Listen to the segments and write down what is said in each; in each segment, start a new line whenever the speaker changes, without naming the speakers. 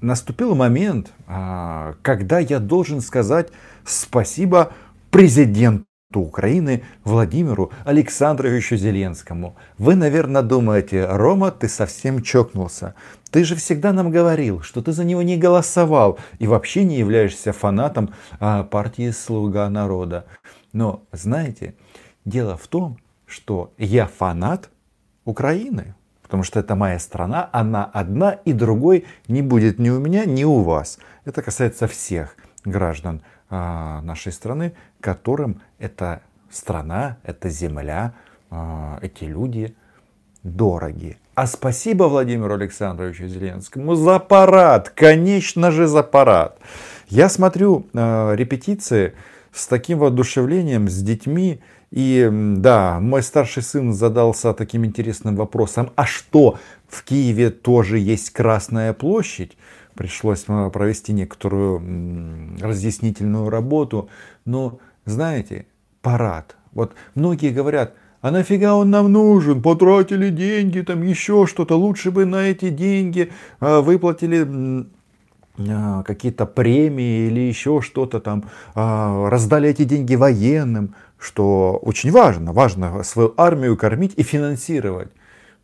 наступил момент, а, когда я должен сказать спасибо президенту Украины Владимиру Александровичу Зеленскому. Вы, наверное, думаете, Рома, ты совсем чокнулся. Ты же всегда нам говорил, что ты за него не голосовал и вообще не являешься фанатом а, партии «Слуга народа». Но, знаете, дело в том, что я фанат Украины. Потому что это моя страна, она одна, и другой не будет ни у меня, ни у вас. Это касается всех граждан а, нашей страны, которым эта страна, эта земля, а, эти люди дороги. А спасибо Владимиру Александровичу Зеленскому за парад, конечно же за парад. Я смотрю э, репетиции с таким воодушевлением, с детьми. И да, мой старший сын задался таким интересным вопросом, а что, в Киеве тоже есть Красная площадь? пришлось провести некоторую разъяснительную работу. Но, знаете, парад. Вот многие говорят, а нафига он нам нужен? Потратили деньги, там еще что-то. Лучше бы на эти деньги э, выплатили какие-то премии или еще что-то там, раздали эти деньги военным, что очень важно. Важно свою армию кормить и финансировать.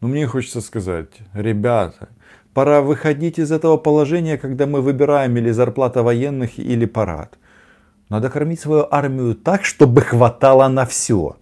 Но мне хочется сказать, ребята, Пора выходить из этого положения, когда мы выбираем или зарплата военных, или парад. Надо кормить свою армию так, чтобы хватало на все.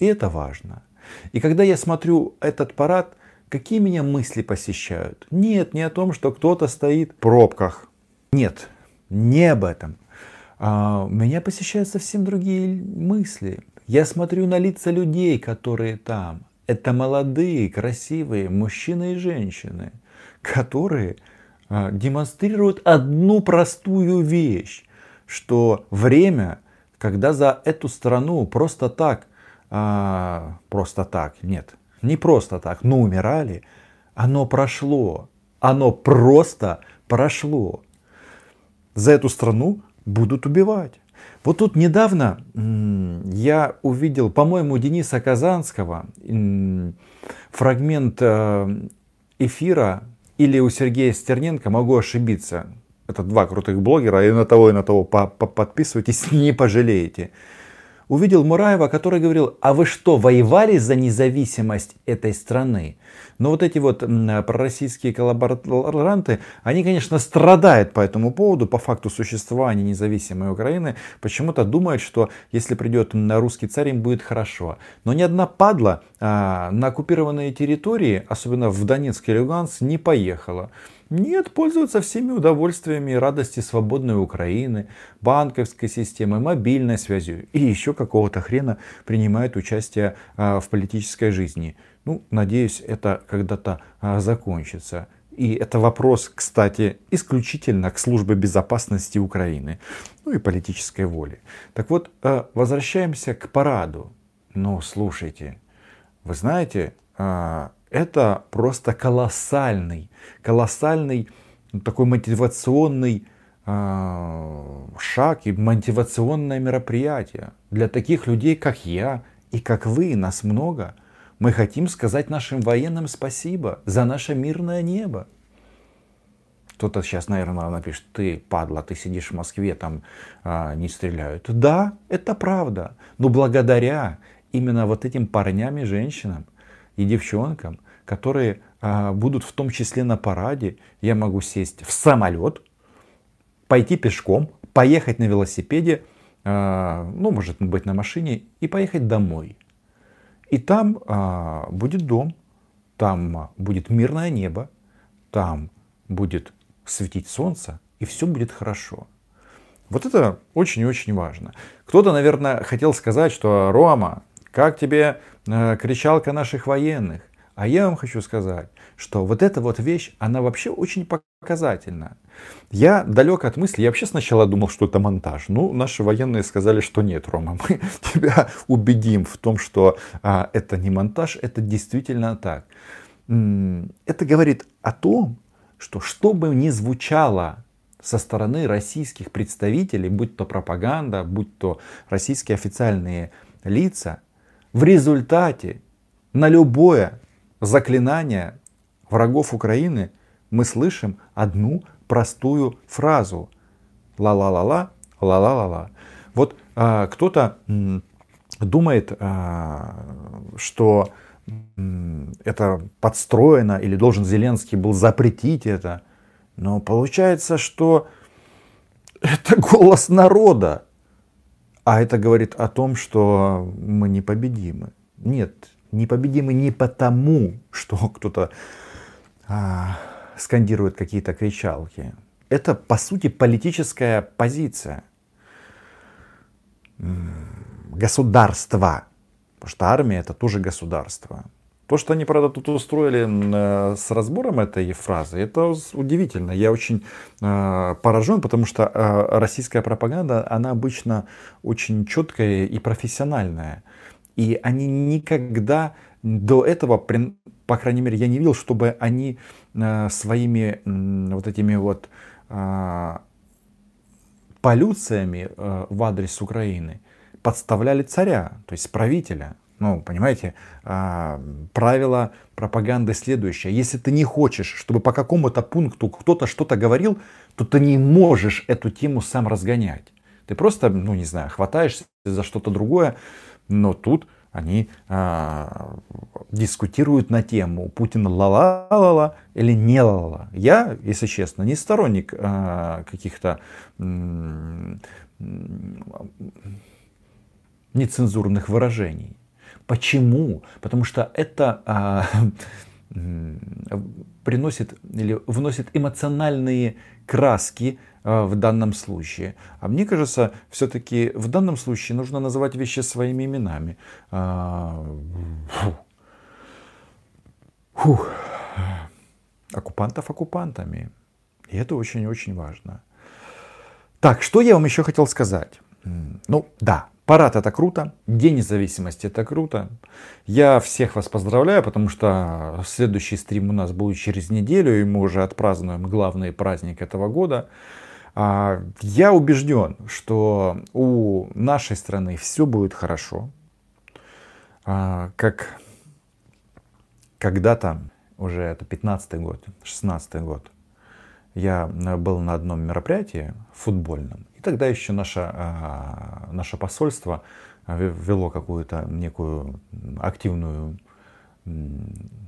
И это важно. И когда я смотрю этот парад, какие меня мысли посещают? Нет, не о том, что кто-то стоит в пробках. Нет, не об этом. А, меня посещают совсем другие мысли. Я смотрю на лица людей, которые там. Это молодые, красивые мужчины и женщины которые а, демонстрируют одну простую вещь, что время, когда за эту страну просто так, а, просто так, нет, не просто так, но умирали, оно прошло, оно просто прошло. За эту страну будут убивать. Вот тут недавно я увидел, по-моему, Дениса Казанского фрагмент э, эфира или у Сергея Стерненко, могу ошибиться. Это два крутых блогера, и на того, и на того подписывайтесь, не пожалеете. Увидел Мураева, который говорил, а вы что, воевали за независимость этой страны? Но вот эти вот пророссийские коллаборанты, они, конечно, страдают по этому поводу, по факту существования независимой Украины. Почему-то думают, что если придет русский царь, им будет хорошо. Но ни одна падла а, на оккупированные территории, особенно в Донецк и Луганск, не поехала. Нет, пользуются всеми удовольствиями и радости свободной Украины, банковской системы, мобильной связью и еще какого-то хрена принимают участие а, в политической жизни. Ну, надеюсь, это когда-то а, закончится. И это вопрос, кстати, исключительно к службе безопасности Украины, ну и политической воли. Так вот, а, возвращаемся к параду. Ну, слушайте, вы знаете, это просто колоссальный, колоссальный такой мотивационный шаг и мотивационное мероприятие для таких людей, как я и как вы, нас много – мы хотим сказать нашим военным спасибо за наше мирное небо. Кто-то сейчас, наверное, напишет, ты, падла, ты сидишь в Москве, там а, не стреляют. Да, это правда. Но благодаря именно вот этим парням и женщинам и девчонкам, которые а, будут в том числе на параде, я могу сесть в самолет, пойти пешком, поехать на велосипеде, а, ну, может быть, на машине и поехать домой. И там а, будет дом, там будет мирное небо, там будет светить солнце, и все будет хорошо. Вот это очень и очень важно. Кто-то, наверное, хотел сказать, что Рома, как тебе э, кричалка наших военных? А я вам хочу сказать, что вот эта вот вещь, она вообще очень показательна. Я далек от мысли, я вообще сначала думал, что это монтаж. Ну, наши военные сказали, что нет, Рома, мы тебя убедим в том, что а, это не монтаж, это действительно так. Это говорит о том, что что бы ни звучало со стороны российских представителей, будь то пропаганда, будь то российские официальные лица, в результате на любое заклинание врагов Украины мы слышим одну простую фразу. Ла-ла-ла-ла, ла-ла-ла-ла. Вот а, кто-то думает, а, что это подстроено или должен Зеленский был запретить это. Но получается, что это голос народа. А это говорит о том, что мы непобедимы. Нет, непобедимы не потому, что кто-то а, скандирует какие-то кричалки. Это, по сути, политическая позиция государства. Потому что армия это тоже государство. То, что они, правда, тут устроили э, с разбором этой фразы, это удивительно. Я очень э, поражен, потому что э, российская пропаганда, она обычно очень четкая и профессиональная. И они никогда до этого, по крайней мере, я не видел, чтобы они своими вот этими вот полюциями в адрес Украины подставляли царя, то есть правителя. Ну, понимаете, а, правило пропаганды следующее. Если ты не хочешь, чтобы по какому-то пункту кто-то что-то говорил, то ты не можешь эту тему сам разгонять. Ты просто, ну не знаю, хватаешься за что-то другое, но тут они а, дискутируют на тему Путин ла-ла-ла-ла или не ла-ла. Я, если честно, не сторонник а, каких-то нецензурных выражений. Почему? Потому что это а, приносит или вносит эмоциональные краски а, в данном случае. А мне кажется, все-таки в данном случае нужно называть вещи своими именами. А, фу. Фу. Оккупантов оккупантами. И это очень-очень важно. Так, что я вам еще хотел сказать? Ну, да, Парад это круто, День независимости это круто. Я всех вас поздравляю, потому что следующий стрим у нас будет через неделю, и мы уже отпразднуем главный праздник этого года. А, я убежден, что у нашей страны все будет хорошо. А, как когда-то, уже это 15 год, 16 год, я был на одном мероприятии футбольном, тогда еще наше, а, наше посольство вело какую-то некую активную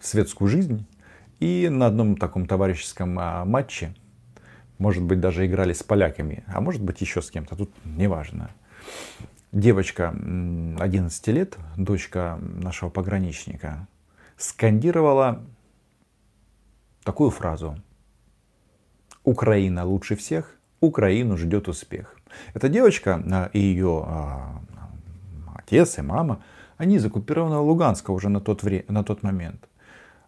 светскую жизнь. И на одном таком товарищеском а, матче, может быть, даже играли с поляками, а может быть, еще с кем-то, тут неважно. Девочка 11 лет, дочка нашего пограничника, скандировала такую фразу. Украина лучше всех, Украину ждет успех. Эта девочка а, и ее а, отец и мама, они из оккупированного Луганска уже на тот, вре- на тот момент.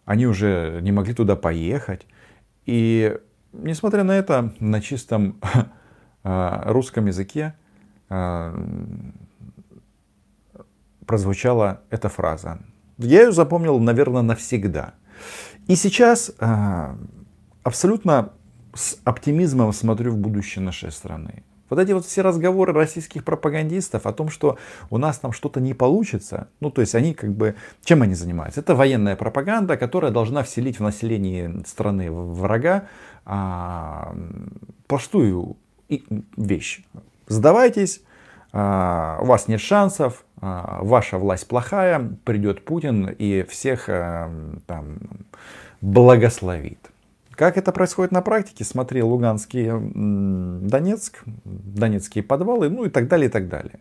Они уже не могли туда поехать. И несмотря на это, на чистом а, русском языке прозвучала эта фраза. Я ее запомнил, наверное, навсегда. И сейчас абсолютно с оптимизмом смотрю в будущее нашей страны. Вот эти вот все разговоры российских пропагандистов о том, что у нас там что-то не получится, ну то есть они как бы, чем они занимаются? Это военная пропаганда, которая должна вселить в население страны врага а, простую вещь. Сдавайтесь, а, у вас нет шансов, а, ваша власть плохая, придет Путин и всех а, там благословит. Как это происходит на практике? Смотри, Луганский Донецк, Донецкие подвалы, ну и так далее, и так далее.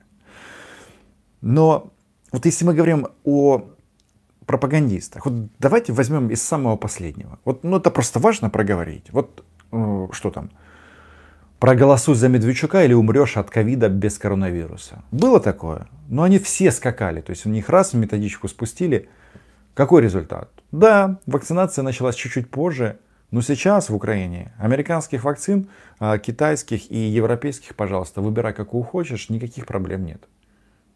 Но вот если мы говорим о пропагандистах, вот давайте возьмем из самого последнего. Вот, ну это просто важно проговорить. Вот э, что там? Проголосуй за Медведчука или умрешь от ковида без коронавируса. Было такое, но они все скакали. То есть у них раз методичку спустили. Какой результат? Да, вакцинация началась чуть-чуть позже, но сейчас в Украине американских вакцин, а, китайских и европейских, пожалуйста, выбирай какую хочешь, никаких проблем нет.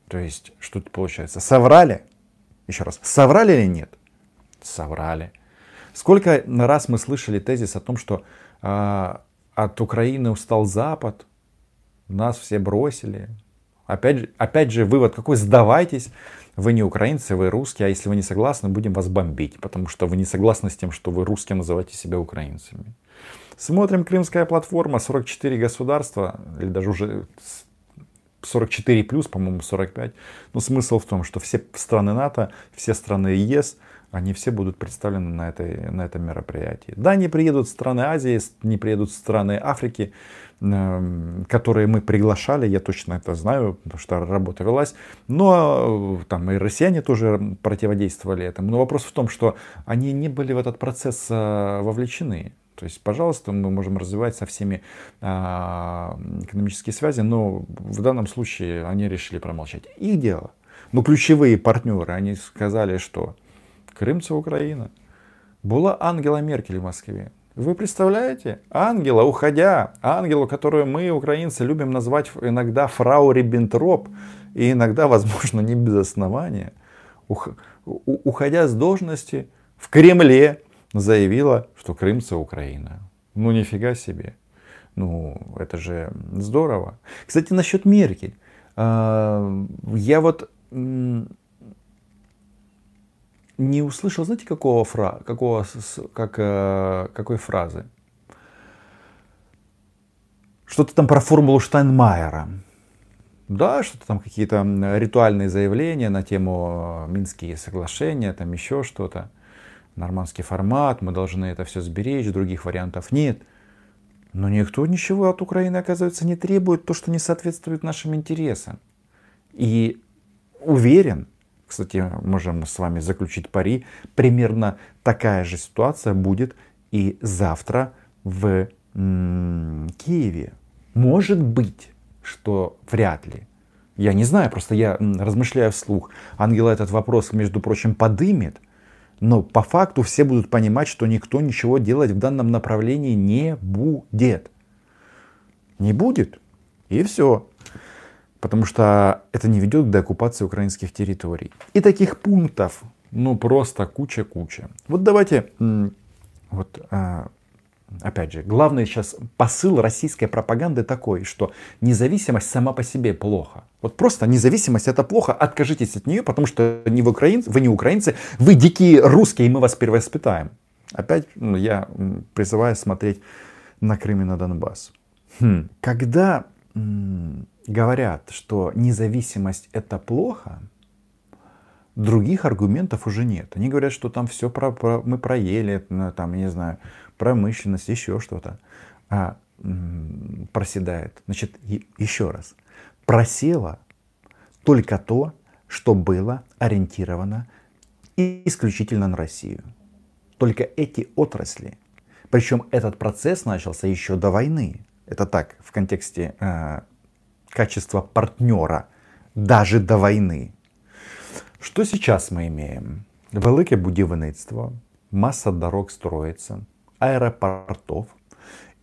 То есть, что тут получается? Соврали? Еще раз, соврали или нет? Соврали. Сколько раз мы слышали тезис о том, что э, от Украины устал Запад, нас все бросили, Опять, опять же, вывод какой? Сдавайтесь. Вы не украинцы, вы русские, а если вы не согласны, будем вас бомбить, потому что вы не согласны с тем, что вы русские называете себя украинцами. Смотрим Крымская платформа, 44 государства, или даже уже 44 плюс, по-моему, 45. Но смысл в том, что все страны НАТО, все страны ЕС, они все будут представлены на, этой, на этом мероприятии. Да, не приедут страны Азии, не приедут страны Африки, эм, которые мы приглашали, я точно это знаю, потому что работа велась. Но э, там и россияне тоже противодействовали этому. Но вопрос в том, что они не были в этот процесс э, вовлечены. То есть, пожалуйста, мы можем развивать со всеми а, экономические связи, но в данном случае они решили промолчать. Их дело. Но ключевые партнеры, они сказали, что Крым це Украина. Была Ангела Меркель в Москве. Вы представляете? Ангела, уходя, ангелу, которую мы, украинцы, любим назвать иногда фрау Риббентроп, и иногда, возможно, не без основания, уходя с должности в Кремле, заявила, что Крым это Украина. Ну нифига себе. Ну, это же здорово. Кстати, насчет Меркель. А, я вот не услышал, знаете, какого фра, какого, как, э, какой фразы? Что-то там про формулу Штайнмайера. Да, что-то там какие-то ритуальные заявления на тему э, Минские соглашения, там еще что-то. Нормандский формат, мы должны это все сберечь, других вариантов нет. Но никто ничего от Украины, оказывается, не требует, то, что не соответствует нашим интересам. И уверен, кстати, можем с вами заключить пари, примерно такая же ситуация будет и завтра в м- Киеве. Может быть, что вряд ли. Я не знаю, просто я размышляю вслух. Ангела этот вопрос, между прочим, подымет. Но по факту все будут понимать, что никто ничего делать в данном направлении не будет. Не будет. И все потому что это не ведет к деоккупации украинских территорий. И таких пунктов, ну просто куча-куча. Вот давайте, вот а, опять же, главный сейчас посыл российской пропаганды такой, что независимость сама по себе плохо. Вот просто независимость это плохо, откажитесь от нее, потому что не вы, украинцы, вы не украинцы, вы дикие русские, и мы вас перевоспитаем. Опять ну, я призываю смотреть на Крым и на Донбасс. Хм. Когда говорят, что независимость это плохо, других аргументов уже нет. Они говорят, что там все про, про, мы проели, там, не знаю, промышленность, еще что-то. А проседает. Значит, и, еще раз. Просело только то, что было ориентировано исключительно на Россию. Только эти отрасли. Причем этот процесс начался еще до войны. Это так, в контексте э, качества партнера даже до війни. Що зараз ми маємо? Велике будівництво, масса дорог строится, аэропортов.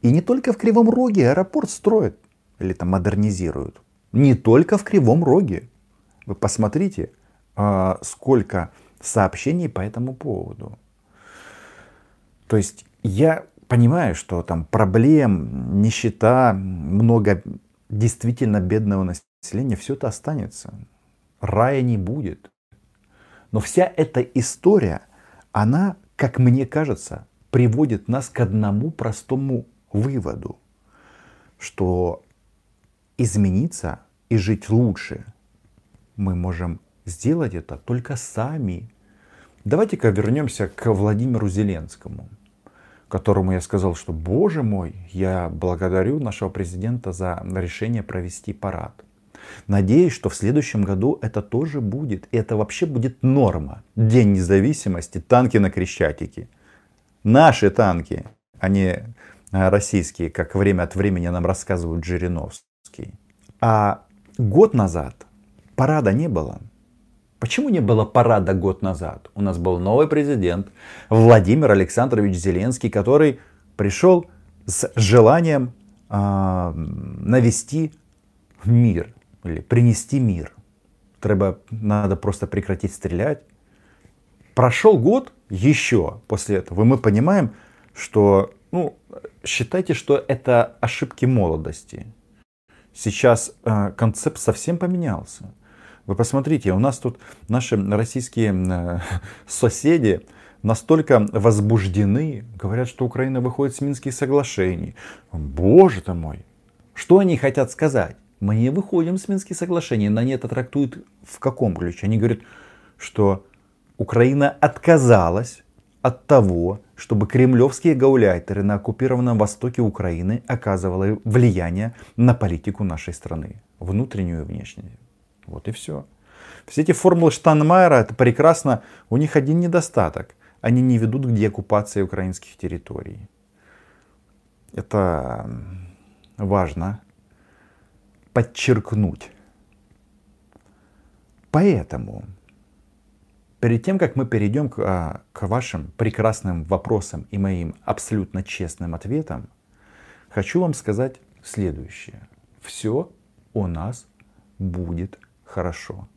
И не только в Кривом Роге аэропорт строят или там модернизируют. Не только в Кривом Роге. Вы посмотрите, а, сколько сообщений по этому поводу. То есть я понимаю, что там проблем, нищета, много действительно бедного населения, все это останется. Рая не будет. Но вся эта история, она, как мне кажется, приводит нас к одному простому выводу, что измениться и жить лучше мы можем сделать это только сами. Давайте-ка вернемся к Владимиру Зеленскому которому я сказал, что, боже мой, я благодарю нашего президента за решение провести парад. Надеюсь, что в следующем году это тоже будет. И это вообще будет норма. День независимости, танки на Крещатике. Наши танки, а не а, российские, как время от времени нам рассказывают Жириновский. А год назад парада не было. Почему не было парада год назад? У нас был новый президент Владимир Александрович Зеленский, который пришел с желанием э, навести мир или принести мир. Треба, надо просто прекратить стрелять. Прошел год еще после этого, и мы понимаем, что, ну, считайте, что это ошибки молодости. Сейчас э, концепт совсем поменялся. Вы посмотрите, у нас тут наши российские э, соседи настолько возбуждены, говорят, что Украина выходит с Минских соглашений. Боже ты мой, что они хотят сказать? Мы не выходим с Минских соглашений. На это трактуют в каком ключе? Они говорят, что Украина отказалась от того, чтобы кремлевские гауляйтеры на оккупированном востоке Украины оказывали влияние на политику нашей страны, внутреннюю и внешнюю. Вот и все. Все эти формулы Штанмайера, это прекрасно, у них один недостаток. Они не ведут к деоккупации украинских территорий. Это важно подчеркнуть. Поэтому, перед тем, как мы перейдем к, а, к вашим прекрасным вопросам и моим абсолютно честным ответам, хочу вам сказать следующее. Все у нас будет хорошо.